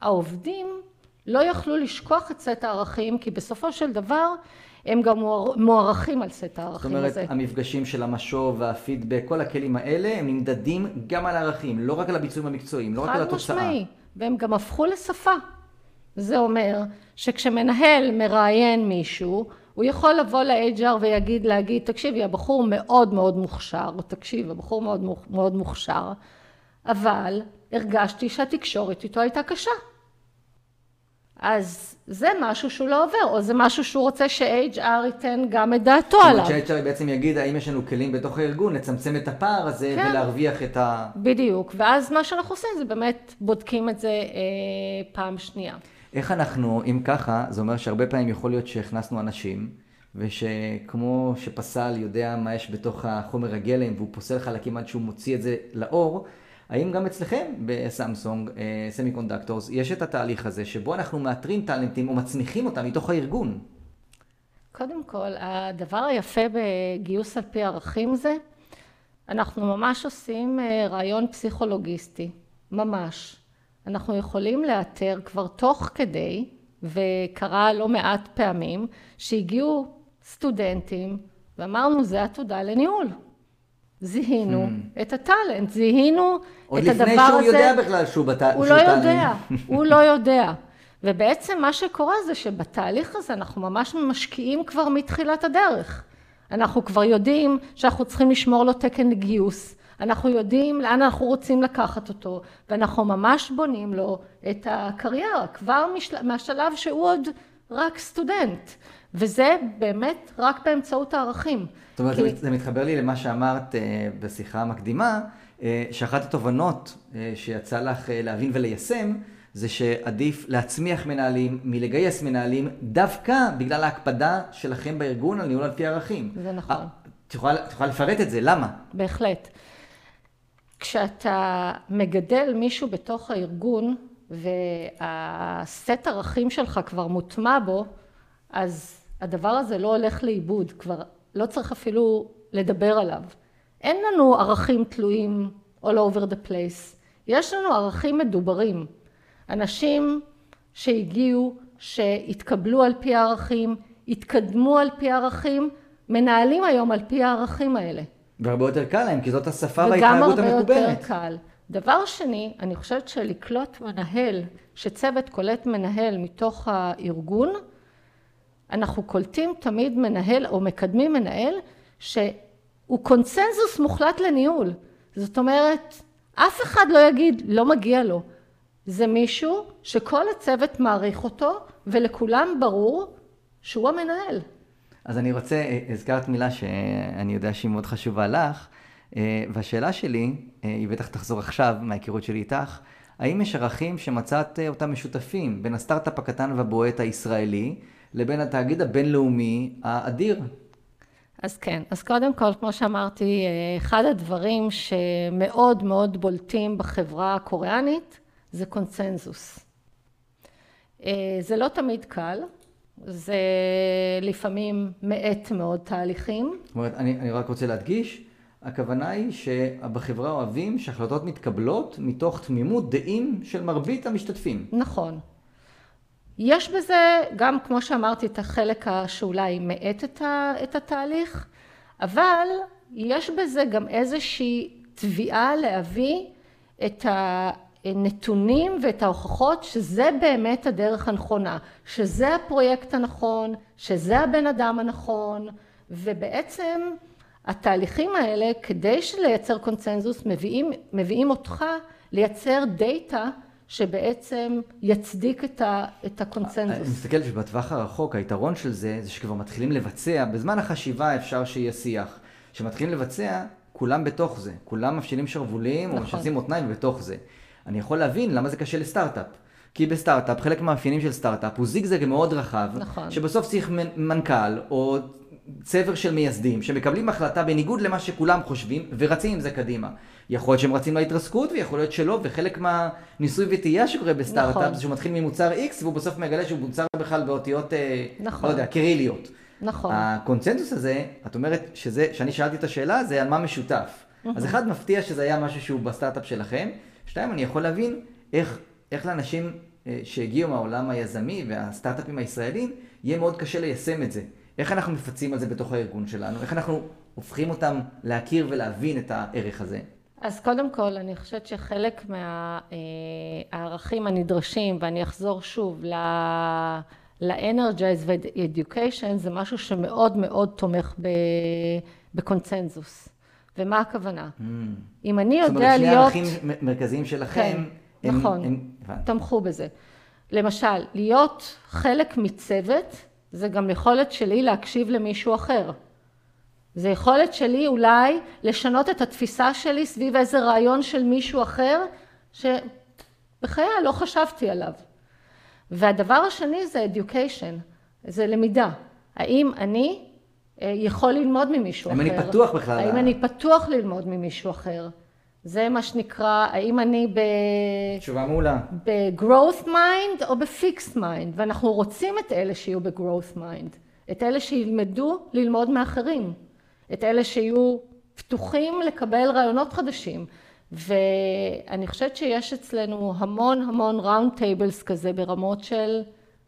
שהעובדים לא יכלו לשכוח את סט הערכים, כי בסופו של דבר הם גם מוערכים על סט הערכים הזה. זאת אומרת, המפגשים של המשוב והפידבק, כל הכלים האלה, הם נמדדים גם על הערכים, לא רק על הביצועים המקצועיים, לא רק על התוצאה. חד משמעי, והם גם הפכו לשפה. זה אומר שכשמנהל מראיין מישהו, הוא יכול לבוא ל-HR ויגיד, להגיד, תקשיבי, הבחור מאוד מאוד מוכשר, או תקשיב, הבחור מאוד מאוד מוכשר, אבל הרגשתי שהתקשורת איתו הייתה קשה. אז זה משהו שהוא לא עובר, או זה משהו שהוא רוצה ש-HR ייתן גם את דעתו עליו. זאת אומרת ש-HR בעצם יגיד, האם יש לנו כלים בתוך הארגון לצמצם את הפער הזה כן. ולהרוויח את ה... בדיוק, ואז מה שאנחנו עושים זה באמת בודקים את זה אה, פעם שנייה. איך אנחנו, אם ככה, זה אומר שהרבה פעמים יכול להיות שהכנסנו אנשים, ושכמו שפסל יודע מה יש בתוך החומר הגלם, והוא פוסל חלקים עד שהוא מוציא את זה לאור, האם גם אצלכם בסמסונג, Semiconductors, יש את התהליך הזה שבו אנחנו מאתרים טאלנטים או מצמיחים אותם מתוך הארגון? קודם כל, הדבר היפה בגיוס על פי ערכים זה, אנחנו ממש עושים אה, ריאיון פסיכולוגיסטי, ממש. אנחנו יכולים לאתר כבר תוך כדי, וקרה לא מעט פעמים, שהגיעו סטודנטים ואמרנו זה עתודה לניהול. זיהינו hmm. את הטאלנט, זיהינו את הדבר הזה. עוד לפני שהוא יודע בכלל שהוא בטאלנט. הוא לא יודע, *laughs* הוא לא יודע. ובעצם מה שקורה זה שבתהליך הזה אנחנו ממש משקיעים כבר מתחילת הדרך. אנחנו כבר יודעים שאנחנו צריכים לשמור לו תקן לגיוס, אנחנו יודעים לאן אנחנו רוצים לקחת אותו, ואנחנו ממש בונים לו את הקריירה, כבר משל... מהשלב שהוא עוד רק סטודנט, וזה באמת רק באמצעות הערכים. זאת אומרת, כי... זה מתחבר לי למה שאמרת uh, בשיחה המקדימה, uh, שאחת התובנות uh, שיצא לך להבין וליישם, זה שעדיף להצמיח מנהלים מלגייס מנהלים, דווקא בגלל ההקפדה שלכם בארגון על ניהול על פי ערכים. זה נכון. את יכולה, את יכולה לפרט את זה, למה? בהחלט. כשאתה מגדל מישהו בתוך הארגון והסט ערכים שלך כבר מוטמע בו, אז הדבר הזה לא הולך לאיבוד, כבר לא צריך אפילו לדבר עליו. אין לנו ערכים תלויים all over the place, יש לנו ערכים מדוברים. אנשים שהגיעו, שהתקבלו על פי הערכים, התקדמו על פי הערכים, מנהלים היום על פי הערכים האלה. והרבה יותר קל להם, כי זאת השפה וההתנהגות המקובלת. וגם הרבה יותר קל. דבר שני, אני חושבת שלקלוט מנהל, שצוות קולט מנהל מתוך הארגון, אנחנו קולטים תמיד מנהל או מקדמים מנהל שהוא קונצנזוס מוחלט לניהול. זאת אומרת, אף אחד לא יגיד לא מגיע לו. זה מישהו שכל הצוות מעריך אותו ולכולם ברור שהוא המנהל. אז אני רוצה, הזכרת מילה שאני יודע שהיא מאוד חשובה לך, אה, והשאלה שלי, אה, היא בטח תחזור עכשיו מההיכרות שלי איתך, האם יש ערכים שמצאת אותם משותפים בין הסטארט-אפ הקטן והבועט הישראלי לבין התאגיד הבינלאומי האדיר? אז כן, אז קודם כל, כמו שאמרתי, אה, אחד הדברים שמאוד מאוד בולטים בחברה הקוריאנית זה קונצנזוס. זה לא תמיד קל, זה לפעמים מאט מאוד תהליכים. זאת אומרת, אני, אני רק רוצה להדגיש, הכוונה היא שבחברה אוהבים שהחלטות מתקבלות מתוך תמימות דעים של מרבית המשתתפים. נכון. יש בזה גם, כמו שאמרתי, את החלק שאולי מאט את, התהליך, אבל יש בזה גם איזושהי תביעה להביא את ה... נתונים ואת ההוכחות שזה באמת הדרך הנכונה, שזה הפרויקט הנכון, שזה הבן אדם הנכון, ובעצם התהליכים האלה, כדי לייצר קונצנזוס, מביאים, מביאים אותך לייצר דאטה שבעצם יצדיק את, ה, את הקונצנזוס. אני מסתכל שבטווח הרחוק היתרון של זה, זה שכבר מתחילים לבצע, בזמן החשיבה אפשר שיהיה שיח. כשמתחילים לבצע, כולם בתוך זה, כולם מפשילים שרוולים נכון. או משסים מותניים בתוך זה. אני יכול להבין למה זה קשה לסטארט-אפ. כי בסטארט-אפ, חלק מהמאפיינים של סטארט-אפ הוא זיגזג מאוד רחב, נכון. שבסוף צריך מנכ"ל או צבר של מייסדים שמקבלים החלטה בניגוד למה שכולם חושבים ורצים עם זה קדימה. יכול להיות שהם רצים להתרסקות ויכול להיות שלא, וחלק מהניסוי וטעייה שקורה בסטארט-אפ נכון. זה שהוא מתחיל ממוצר X והוא בסוף מגלה שהוא מוצר בכלל באותיות, אה, נכון. לא יודע, קריליות. נכון. הקונצנזוס הזה, את אומרת שזה, שאני שאלתי את השאלה, זה על מה משותף. אז אחד מפתיע שזה היה משהו שהוא בסטארט-אפ שלכם, שתיים, אני יכול להבין איך, איך לאנשים אה, שהגיעו מהעולם היזמי והסטארט-אפים הישראלים, יהיה מאוד קשה ליישם את זה. איך אנחנו מפצים על זה בתוך הארגון שלנו? איך אנחנו הופכים אותם להכיר ולהבין את הערך הזה? אז קודם כל, אני חושבת שחלק מהערכים אה, הנדרשים, ואני אחזור שוב ל-Energize ו-Education, זה משהו שמאוד מאוד תומך בקונצנזוס. ומה הכוונה? Mm. אם אני יודע להיות... זאת אומרת, שני ערכים מרכזיים שלכם, כן, הם... נכון, הם... תמכו בזה. למשל, להיות חלק מצוות, זה גם יכולת שלי להקשיב למישהו אחר. זה יכולת שלי אולי לשנות את התפיסה שלי סביב איזה רעיון של מישהו אחר, שבחיי לא חשבתי עליו. והדבר השני זה education, זה למידה. האם אני אה, יכול ללמוד ממישהו האם אחר? אני פתוח בכלל? האם אני פתוח ללמוד ממישהו אחר? זה מה שנקרא, האם אני ב... תשובה מעולה. ב-growth mind או ב-fixed mind, ואנחנו רוצים את אלה שיהיו ב-growth mind, את אלה שילמדו ללמוד מאחרים, את אלה שיהיו פתוחים לקבל רעיונות חדשים. ואני חושבת שיש אצלנו המון המון round tables כזה ברמות של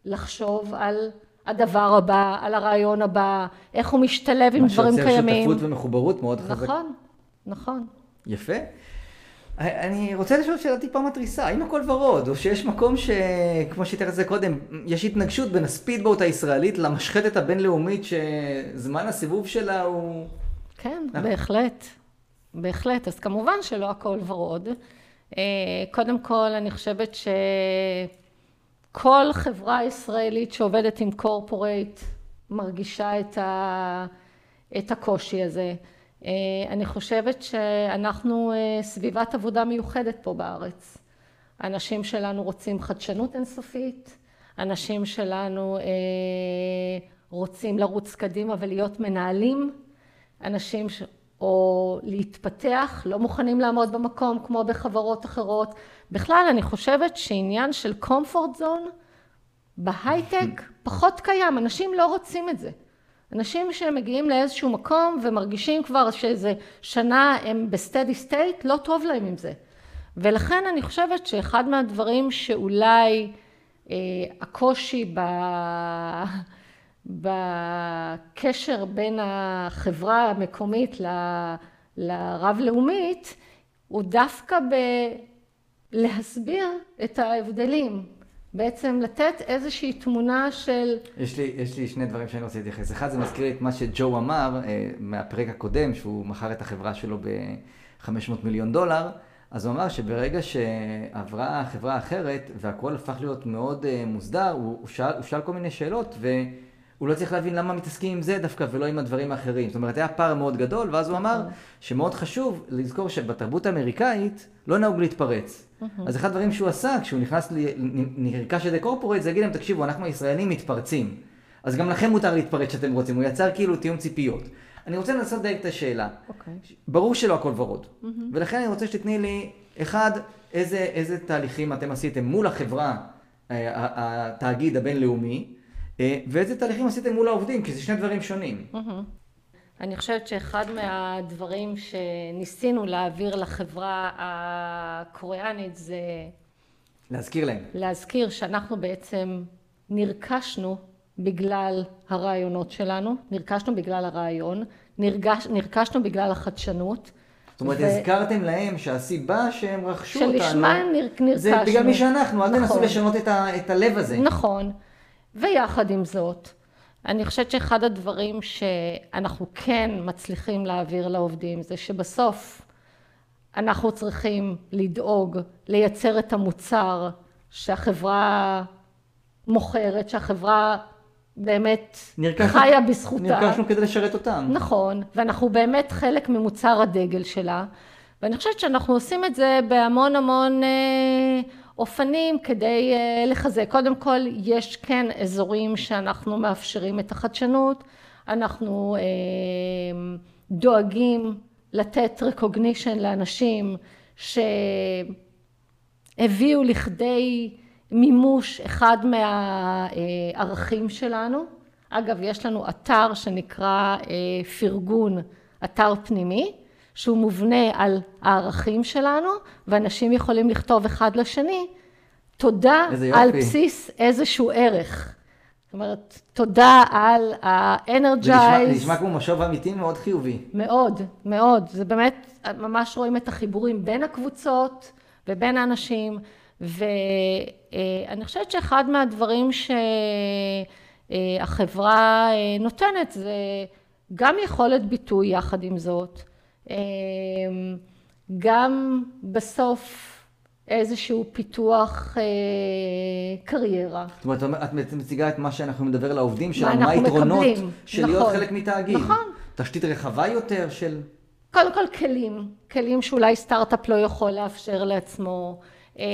לחשוב על הדבר הבא, על הרעיון הבא, איך הוא משתלב עם דברים מה שיוצר קיימים. שותפות ומחוברות מאוד חזק. נכון, נכון. יפה. אני רוצה לשאול שאלה טיפה מתריסה, האם הכל ורוד, או שיש מקום שכמו שהתייחס לזה קודם, יש התנגשות בין הספידבוט הישראלית למשחטת הבינלאומית שזמן הסיבוב שלה הוא... כן, נכון. בהחלט, בהחלט. אז כמובן שלא הכל ורוד. אה, קודם כל, אני חושבת שכל חברה ישראלית שעובדת עם קורפורייט מרגישה את, ה... את הקושי הזה. אה, אני חושבת שאנחנו אה, סביבת עבודה מיוחדת פה בארץ. האנשים שלנו רוצים חדשנות אינסופית, אנשים שלנו אה, רוצים לרוץ קדימה ולהיות מנהלים, אנשים ש... או להתפתח, לא מוכנים לעמוד במקום כמו בחברות אחרות. בכלל, אני חושבת שעניין של comfort zone בהייטק *laughs* פחות קיים, אנשים לא רוצים את זה. אנשים שמגיעים לאיזשהו מקום ומרגישים כבר שאיזה שנה הם ב steady state, לא טוב להם עם זה. ולכן אני חושבת שאחד מהדברים שאולי אה, הקושי ב... *laughs* בקשר בין החברה המקומית ל- לרב-לאומית, הוא דווקא בלהסביר את ההבדלים. בעצם לתת איזושהי תמונה של... יש לי, יש לי שני דברים שאני רוצה להתייחס. אחד, זה מזכיר לי את מה שג'ו אמר אה, מהפרק הקודם, שהוא מכר את החברה שלו ב-500 מיליון דולר. אז הוא אמר שברגע שעברה החברה האחרת והכל הפך להיות מאוד אה, מוסדר, הוא, הוא, שאל, הוא שאל כל מיני שאלות והוא לא צריך להבין למה מתעסקים עם זה דווקא ולא עם הדברים האחרים. זאת אומרת, היה פער מאוד גדול, ואז הוא אמר שמאוד חשוב לזכור שבתרבות האמריקאית לא נהוג להתפרץ. אז אחד הדברים שהוא עשה, כשהוא נכנס, נרכש על ידי קורפורט, זה להגיד להם, תקשיבו, אנחנו הישראלים מתפרצים. אז גם לכם מותר להתפרץ כשאתם רוצים. הוא יצר כאילו תיאום ציפיות. אני רוצה לנסות לדייק את השאלה. אוקיי. ברור שלא הכל ורוד. ולכן אני רוצה שתתני לי, אחד, איזה, איזה תהליכים אתם עשיתם מול החברה, אה, התאגיד הבינלאומי, אה, ואיזה תהליכים עשיתם מול העובדים, כי זה שני דברים שונים. אני חושבת שאחד מהדברים שניסינו להעביר לחברה הקוריאנית זה להזכיר להם. להזכיר שאנחנו בעצם נרכשנו בגלל הרעיונות שלנו, נרכשנו בגלל הרעיון, נרגש, נרכשנו בגלל החדשנות. זאת אומרת, ו- הזכרתם להם שהסיבה שהם רכשו אותנו, שלשמה נר- נרכשנו. זה בגלל מי שאנחנו, אל תנסו נכון. לשנות את, ה, את הלב הזה. נכון. ויחד עם זאת, אני חושבת שאחד הדברים שאנחנו כן מצליחים להעביר לעובדים זה שבסוף אנחנו צריכים לדאוג לייצר את המוצר שהחברה מוכרת, שהחברה באמת נרכשנו- חיה בזכותה. נרכשנו כדי לשרת אותם. נכון, ואנחנו באמת חלק ממוצר הדגל שלה, ואני חושבת שאנחנו עושים את זה בהמון המון אה, אופנים כדי אה, לחזק. קודם כל, יש כן אזורים שאנחנו מאפשרים את החדשנות, אנחנו אה, דואגים לתת recognition לאנשים שהביאו לכדי מימוש אחד מהערכים שלנו. אגב, יש לנו אתר שנקרא אה, פרגון, אתר פנימי, שהוא מובנה על הערכים שלנו, ואנשים יכולים לכתוב אחד לשני תודה על. בסיס איזשהו ערך. זאת אומרת, תודה על ה-energize. זה נשמע כמו משוב אמיתי מאוד חיובי. מאוד, מאוד. זה באמת, ממש רואים את החיבורים בין הקבוצות ובין האנשים, ואני חושבת שאחד מהדברים שהחברה נותנת זה גם יכולת ביטוי יחד עם זאת, גם בסוף איזשהו פיתוח אה, קריירה. זאת אומרת, את מציגה את מה שאנחנו מדבר לעובדים שלנו, מה היתרונות. של להיות נכון. חלק מתאגיד. נכון. תשתית רחבה יותר של... קודם כל כלים, כלים שאולי סטארט-אפ לא יכול לאפשר לעצמו, אה,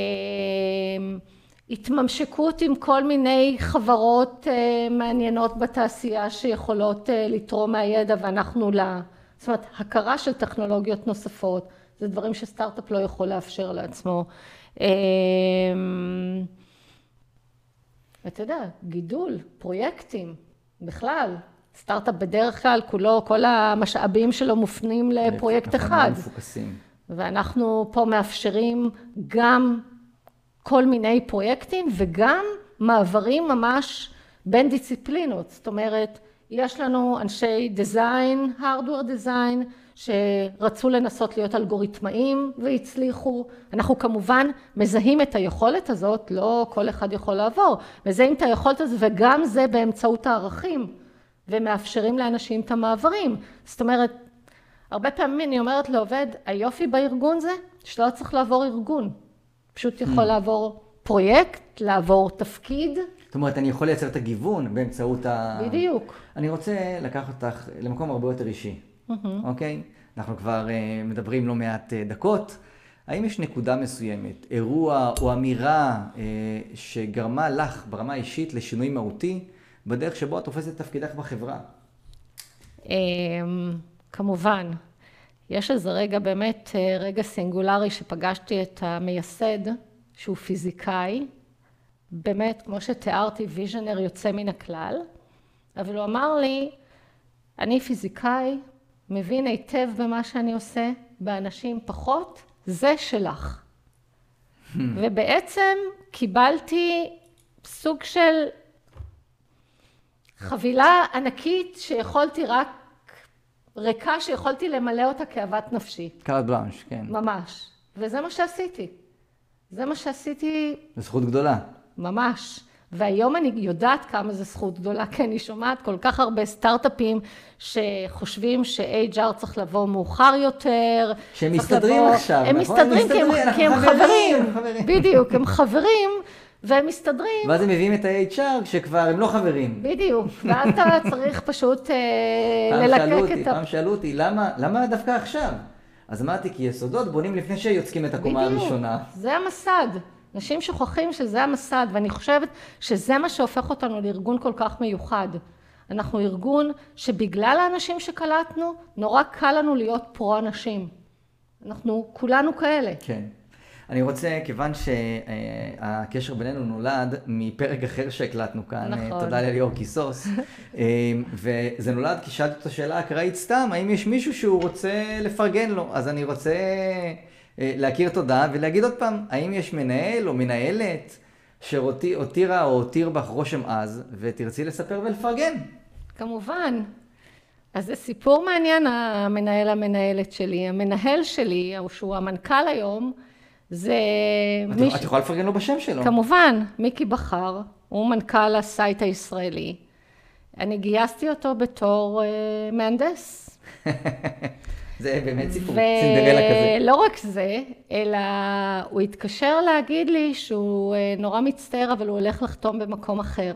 התממשקות עם כל מיני חברות uh, מעניינות בתעשייה שיכולות uh, לתרום מהידע ואנחנו לה, זאת אומרת הכרה של טכנולוגיות נוספות, זה דברים שסטארט-אפ לא יכול לאפשר לעצמו. Uh, אתה יודע, גידול, פרויקטים, בכלל, סטארט-אפ בדרך כלל כולו, כל המשאבים שלו מופנים לפרויקט אחד. מפוקסים. ואנחנו פה מאפשרים גם כל מיני פרויקטים וגם מעברים ממש בין דיסציפלינות. זאת אומרת, יש לנו אנשי דיזיין, hardware design, שרצו לנסות להיות אלגוריתמאים והצליחו. אנחנו כמובן מזהים את היכולת הזאת, לא כל אחד יכול לעבור, מזהים את היכולת הזאת וגם זה באמצעות הערכים ומאפשרים לאנשים את המעברים. זאת אומרת, הרבה פעמים אני אומרת לעובד, היופי בארגון זה שאתה לא צריך לעבור ארגון. פשוט יכול hmm. לעבור פרויקט, לעבור תפקיד. זאת אומרת, אני יכול לייצר את הגיוון באמצעות ה... בדיוק. אני רוצה לקחת אותך למקום הרבה יותר אישי. אוקיי? אנחנו כבר uh, מדברים לא מעט uh, דקות. האם יש נקודה מסוימת, אירוע או אמירה uh, שגרמה לך ברמה האישית לשינוי מהותי בדרך שבו את תופסת את תפקידך בחברה? אמ, כמובן. יש איזה רגע, באמת רגע סינגולרי שפגשתי את המייסד, שהוא פיזיקאי, באמת, כמו שתיארתי, ויז'נר יוצא מן הכלל, אבל הוא אמר לי, אני פיזיקאי, מבין היטב במה שאני עושה, באנשים פחות, זה שלך. Hmm. ובעצם קיבלתי סוג של חבילה ענקית שיכולתי רק, ריקה שיכולתי למלא אותה כאוות נפשי. קארט בלאנש, כן. ממש. וזה מה שעשיתי. זה מה שעשיתי. זכות גדולה. ממש. והיום אני יודעת כמה זו זכות גדולה, כי אני שומעת כל כך הרבה סטארט-אפים שחושבים ש-HR צריך לבוא מאוחר יותר. שהם מסתדרים לבוא... עכשיו, הם נכון? מסתדרים, מסתדרים כי הם, כי הם חברים. חברים. בדיוק, הם חברים. והם מסתדרים. ואז הם מביאים את ה-HR כשכבר הם לא חברים. בדיוק, *laughs* ואתה צריך פשוט אה, ללקק את ה... פעם שאלו אותי, למה, למה דווקא עכשיו? אז אמרתי, כי יסודות בונים לפני שיוצקים את הקומה בדיוק, הראשונה. זה המסד. אנשים שוכחים שזה המסד, ואני חושבת שזה מה שהופך אותנו לארגון כל כך מיוחד. אנחנו ארגון שבגלל האנשים שקלטנו, נורא קל לנו להיות פרו-אנשים. אנחנו כולנו כאלה. כן. אני רוצה, כיוון שהקשר בינינו נולד מפרק אחר שהקלטנו כאן, נכון. תודה לליאור קיסוס, *laughs* וזה נולד כי שאלתי את השאלה אקראית סתם, האם יש מישהו שהוא רוצה לפרגן לו? אז אני רוצה להכיר תודה ולהגיד עוד פעם, האם יש מנהל או מנהלת שהותירה או הותיר בך רושם עז, ותרצי לספר ולפרגן? כמובן. אז זה סיפור מעניין, המנהל המנהלת שלי. המנהל שלי, שהוא המנכ"ל היום, זה... את, מיש... את יכולה לפרגן לו בשם שלו. כמובן, מיקי בכר, הוא מנכ"ל ה site הישראלי. אני גייסתי אותו בתור uh, מהנדס. *laughs* זה באמת סיפור ו... סינדרלה כזה. ולא רק זה, אלא הוא התקשר להגיד לי שהוא uh, נורא מצטער, אבל הוא הולך לחתום במקום אחר.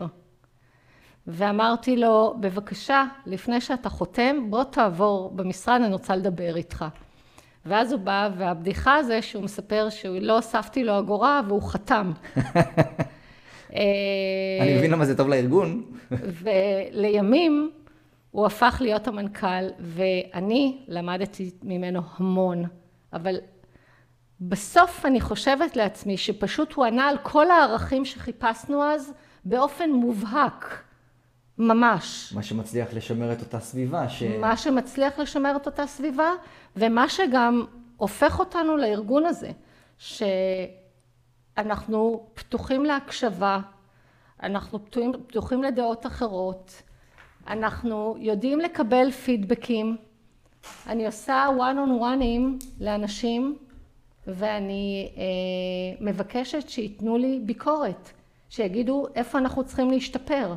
ואמרתי לו, בבקשה, לפני שאתה חותם, בוא תעבור במשרד, אני רוצה לדבר איתך. ואז הוא בא, והבדיחה זה שהוא מספר שהוא לא הוספתי לו אגורה והוא חתם. *laughs* אני מבין למה זה טוב לארגון. ולימים הוא הפך להיות המנכ"ל, ואני למדתי ממנו המון, אבל בסוף אני חושבת לעצמי שפשוט הוא ענה על כל הערכים שחיפשנו אז באופן מובהק. ממש. מה שמצליח לשמר את אותה סביבה. ש... מה שמצליח לשמר את אותה סביבה, ומה שגם הופך אותנו לארגון הזה, שאנחנו פתוחים להקשבה, אנחנו פתוחים, פתוחים לדעות אחרות, אנחנו יודעים לקבל פידבקים. אני עושה one on oneים לאנשים, ואני אה, מבקשת שייתנו לי ביקורת, שיגידו איפה אנחנו צריכים להשתפר.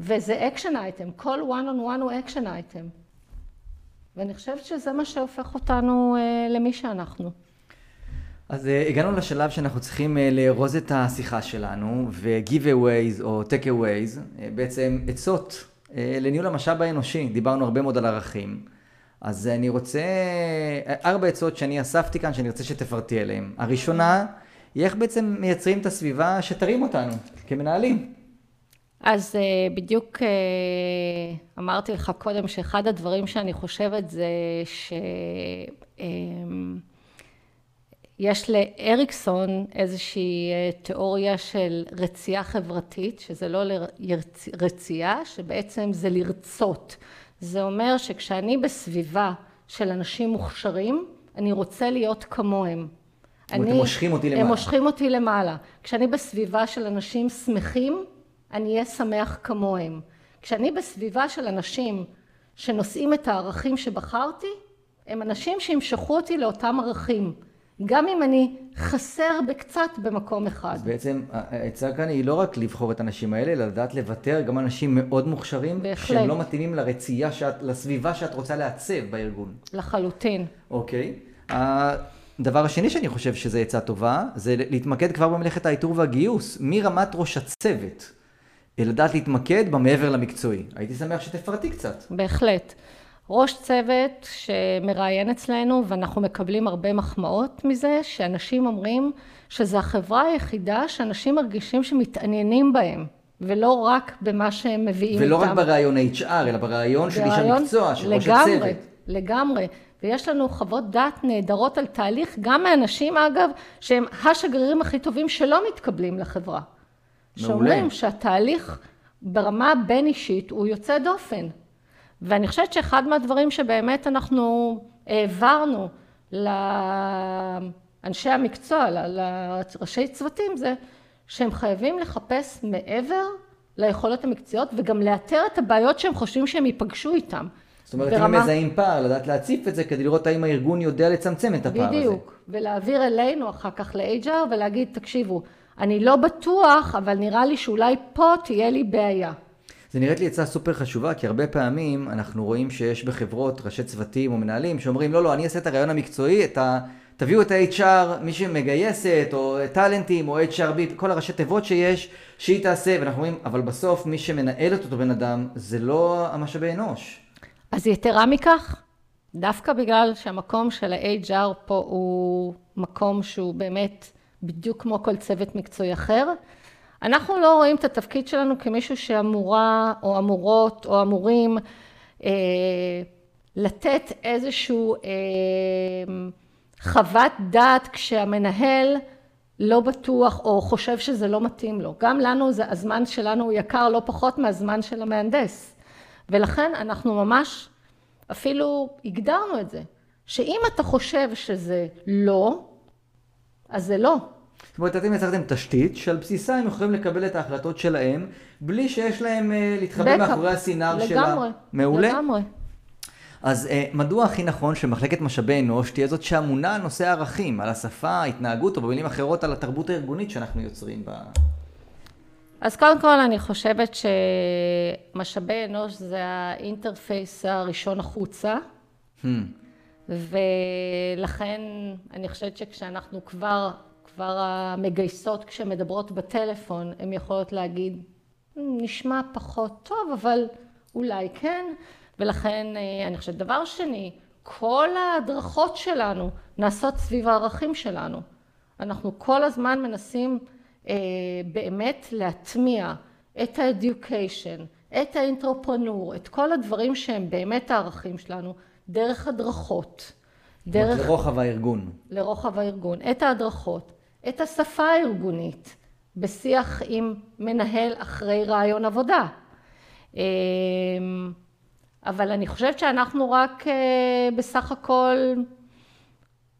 וזה action item, כל one on one הוא action item. ואני חושבת שזה מה שהופך אותנו uh, למי שאנחנו. אז uh, הגענו לשלב שאנחנו צריכים uh, לארוז את השיחה שלנו, ו-giveaways או take-aways, uh, בעצם עצות לניהול המשאב האנושי. דיברנו הרבה מאוד על ערכים. אז אני רוצה, ארבע עצות שאני אספתי כאן, שאני רוצה שתפרטי עליהן. הראשונה היא איך בעצם מייצרים את הסביבה שתרים אותנו כמנהלים. אז uh, בדיוק אמרתי לך קודם שאחד הדברים שאני חושבת זה שיש uh, לאריקסון איזושהי uh, תיאוריה של רצייה חברתית, שזה לא. רצייה, שבעצם זה לרצות. זה אומר שכשאני בסביבה של אנשים מוכשרים, אני רוצה להיות כמוהם. אני, הם מושכים אותי למעלה. הם מושכים אותי למעלה. כשאני בסביבה של אנשים שמחים, אני אהיה שמח כמוהם. כשאני בסביבה של אנשים שנושאים את הערכים שבחרתי, הם אנשים שימשכו אותי לאותם ערכים. גם אם אני חסר בקצת במקום אחד. אז בעצם העצה כאן היא לא רק לבחור את האנשים האלה, אלא לדעת לוותר גם אנשים מאוד מוכשרים, בהחלט. שהם לא מתאימים לרצייה, שאת, לסביבה שאת רוצה לעצב בארגון. לחלוטין. אוקיי. הדבר השני שאני חושב שזה עצה טובה, זה להתמקד כבר במלאכת האיתור והגיוס, מרמת ראש הצוות. לדעת להתמקד במעבר למקצועי. הייתי שמח שתפרטי קצת. בהחלט. ראש צוות שמראיין אצלנו, ואנחנו מקבלים הרבה מחמאות מזה, שאנשים אומרים שזו החברה היחידה שאנשים מרגישים שמתעניינים בהם, ולא רק במה שהם מביאים ולא איתם. ולא רק ברעיון HR, אלא ברעיון של איש המקצוע, של ראש הצוות. לגמרי, לגמרי. ויש לנו חוות דעת נהדרות על תהליך, גם מאנשים אגב, שהם השגרירים הכי טובים שלא מתקבלים לחברה. מעולה. שאומרים שהתהליך ברמה הבין אישית הוא יוצא דופן. ואני חושבת שאחד מהדברים שבאמת אנחנו העברנו לאנשי המקצוע, לראשי צוותים, זה שהם חייבים לחפש מעבר ליכולות המקצועיות וגם לאתר את הבעיות שהם חושבים שהם ייפגשו איתם. זאת אומרת, ברמה... אם מזהים פער, לדעת להציף את זה כדי לראות האם הארגון יודע לצמצם את הפער בדיוק. הזה. בדיוק, ולהעביר אלינו אחר כך ל-HR ולהגיד, תקשיבו, אני לא בטוח, אבל נראה לי שאולי פה תהיה לי בעיה. זה נראית לי עצה סופר חשובה, כי הרבה פעמים אנחנו רואים שיש בחברות ראשי צוותים או מנהלים שאומרים, לא, לא, אני אעשה את הרעיון המקצועי, את ה... תביאו את ה-HR, מי שמגייסת, או טאלנטים, או HRB, כל הראשי תיבות שיש, שהיא תעשה, ואנחנו אומרים, אבל בסוף מי שמנהל את אותו בן אדם, זה לא המשאבי אנוש. אז יתרה מכך, דווקא בגלל שהמקום של ה-HR פה הוא מקום שהוא באמת בדיוק כמו כל צוות מקצועי אחר, אנחנו לא רואים את התפקיד שלנו כמישהו שאמורה או אמורות או אמורים אה, לתת איזשהו אה, חוות דעת כשהמנהל לא בטוח או חושב שזה לא מתאים לו. גם לנו זה, הזמן שלנו הוא יקר לא פחות מהזמן של המהנדס. ולכן אנחנו ממש אפילו הגדרנו את זה, שאם אתה חושב שזה לא, אז זה לא. זאת אומרת, אתם יצרתם תשתית שעל בסיסה הם יכולים לקבל את ההחלטות שלהם, בלי שיש להם uh, להתחבא מאחורי הסינר של ה... לגמרי, מעולה. לגמרי. אז uh, מדוע הכי נכון שמחלקת משאבי אנוש תהיה זאת שאמונה על נושא הערכים, על השפה, ההתנהגות, או במילים אחרות על התרבות הארגונית שאנחנו יוצרים בה? אז קודם כל אני חושבת שמשאבי אנוש זה האינטרפייס הראשון החוצה. Hmm. ולכן אני חושבת שכשאנחנו כבר כבר המגייסות כשמדברות בטלפון, הן יכולות להגיד, נשמע פחות טוב, אבל אולי כן, ולכן אה, אני חושבת, דבר שני, כל ההדרכות שלנו נעשות סביב הערכים שלנו. אנחנו כל הזמן מנסים אה, באמת להטמיע את ה-education, את האינטרופרנור, את כל הדברים שהם באמת הערכים שלנו, דרך הדרכות. דרך... לרוחב הארגון. לרוחב הארגון. את ההדרכות, את השפה הארגונית בשיח עם מנהל אחרי רעיון עבודה. אמ, אבל אני חושבת שאנחנו רק אה, בסך הכל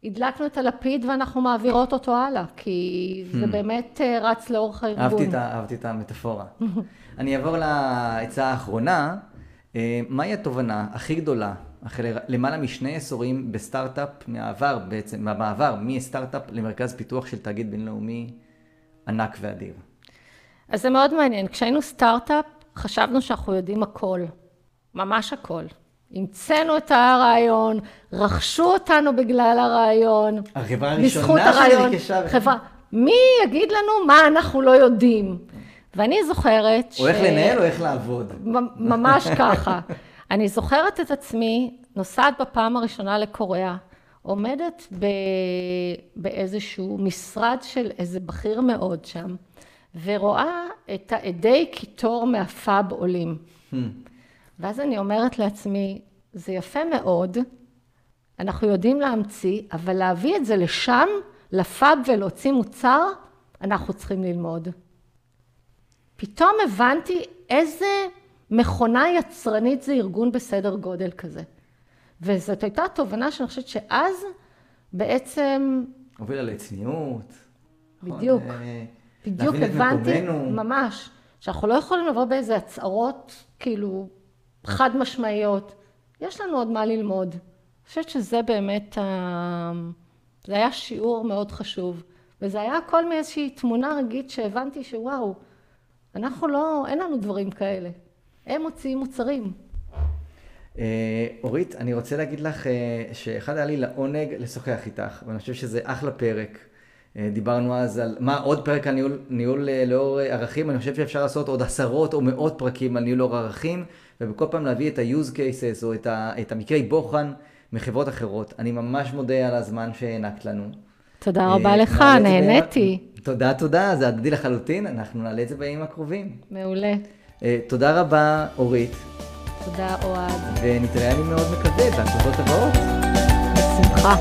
הדלקנו את הלפיד ואנחנו מעבירות אותו הלאה, כי זה hmm. באמת אה, רץ לאורך הארגון. אהבתי את, אהבתי את המטאפורה. *laughs* אני אעבור לעצה האחרונה. אה, מהי התובנה הכי גדולה אחרי למעלה משני עשורים בסטארט-אפ מהעבר בעצם, מהמעבר מסטארט-אפ למרכז פיתוח של תאגיד בינלאומי ענק ואדיר. אז זה מאוד מעניין. כשהיינו סטארט-אפ חשבנו שאנחנו יודעים הכל, ממש הכל. המצאנו את הרעיון, רכשו אותנו בגלל הרעיון. החברה הראשונה שנרכשה. חברה, מי יגיד לנו מה אנחנו לא יודעים? ואני זוכרת ש... או איך לנהל או איך לעבוד. ממש ככה. *laughs* אני זוכרת את עצמי נוסעת בפעם הראשונה לקוריאה, עומדת ב... באיזשהו משרד של איזה בכיר מאוד שם, ורואה את העדי קיטור מהפאב עולים. Hmm. ואז אני אומרת לעצמי, זה יפה מאוד, אנחנו יודעים להמציא, אבל להביא את זה לשם, לפאב ולהוציא מוצר, אנחנו צריכים ללמוד. פתאום הבנתי איזה מכונה יצרנית זה ארגון בסדר גודל כזה. וזאת הייתה תובנה שאני חושבת שאז בעצם... הובילה לצניעות. בדיוק. נכון, בדיוק הבנתי, ממש, שאנחנו לא יכולים לבוא באיזה הצהרות כאילו חד משמעיות. יש לנו עוד מה ללמוד. אני חושבת שזה באמת, זה היה שיעור מאוד חשוב. וזה היה הכל מאיזושהי תמונה רגעית שהבנתי שוואו, אנחנו לא, אין לנו דברים כאלה. הם מוציאים מוצרים. אה, אורית, אני רוצה להגיד לך אה, שאחד היה לי לעונג לשוחח איתך, ואני חושב שזה אחלה פרק. אה, דיברנו אז על מה עוד פרק על ניהול, ניהול לאור ערכים, אני חושב שאפשר לעשות עוד עשרות או מאות פרקים על ניהול לאור ערכים, ובכל פעם להביא את ה-use cases או את, ה, את המקרי בוחן מחברות אחרות. אני ממש מודה על הזמן שהענקת לנו. תודה רבה לך, נהניתי. תודה, תודה, זה הדדי לחלוטין, אנחנו נעלה את זה בימים הקרובים. מעולה. תודה רבה, אורית. תודה, אוהד. ונתראה, אני מאוד מקווה, בהקלטות הבאות. בשמחה.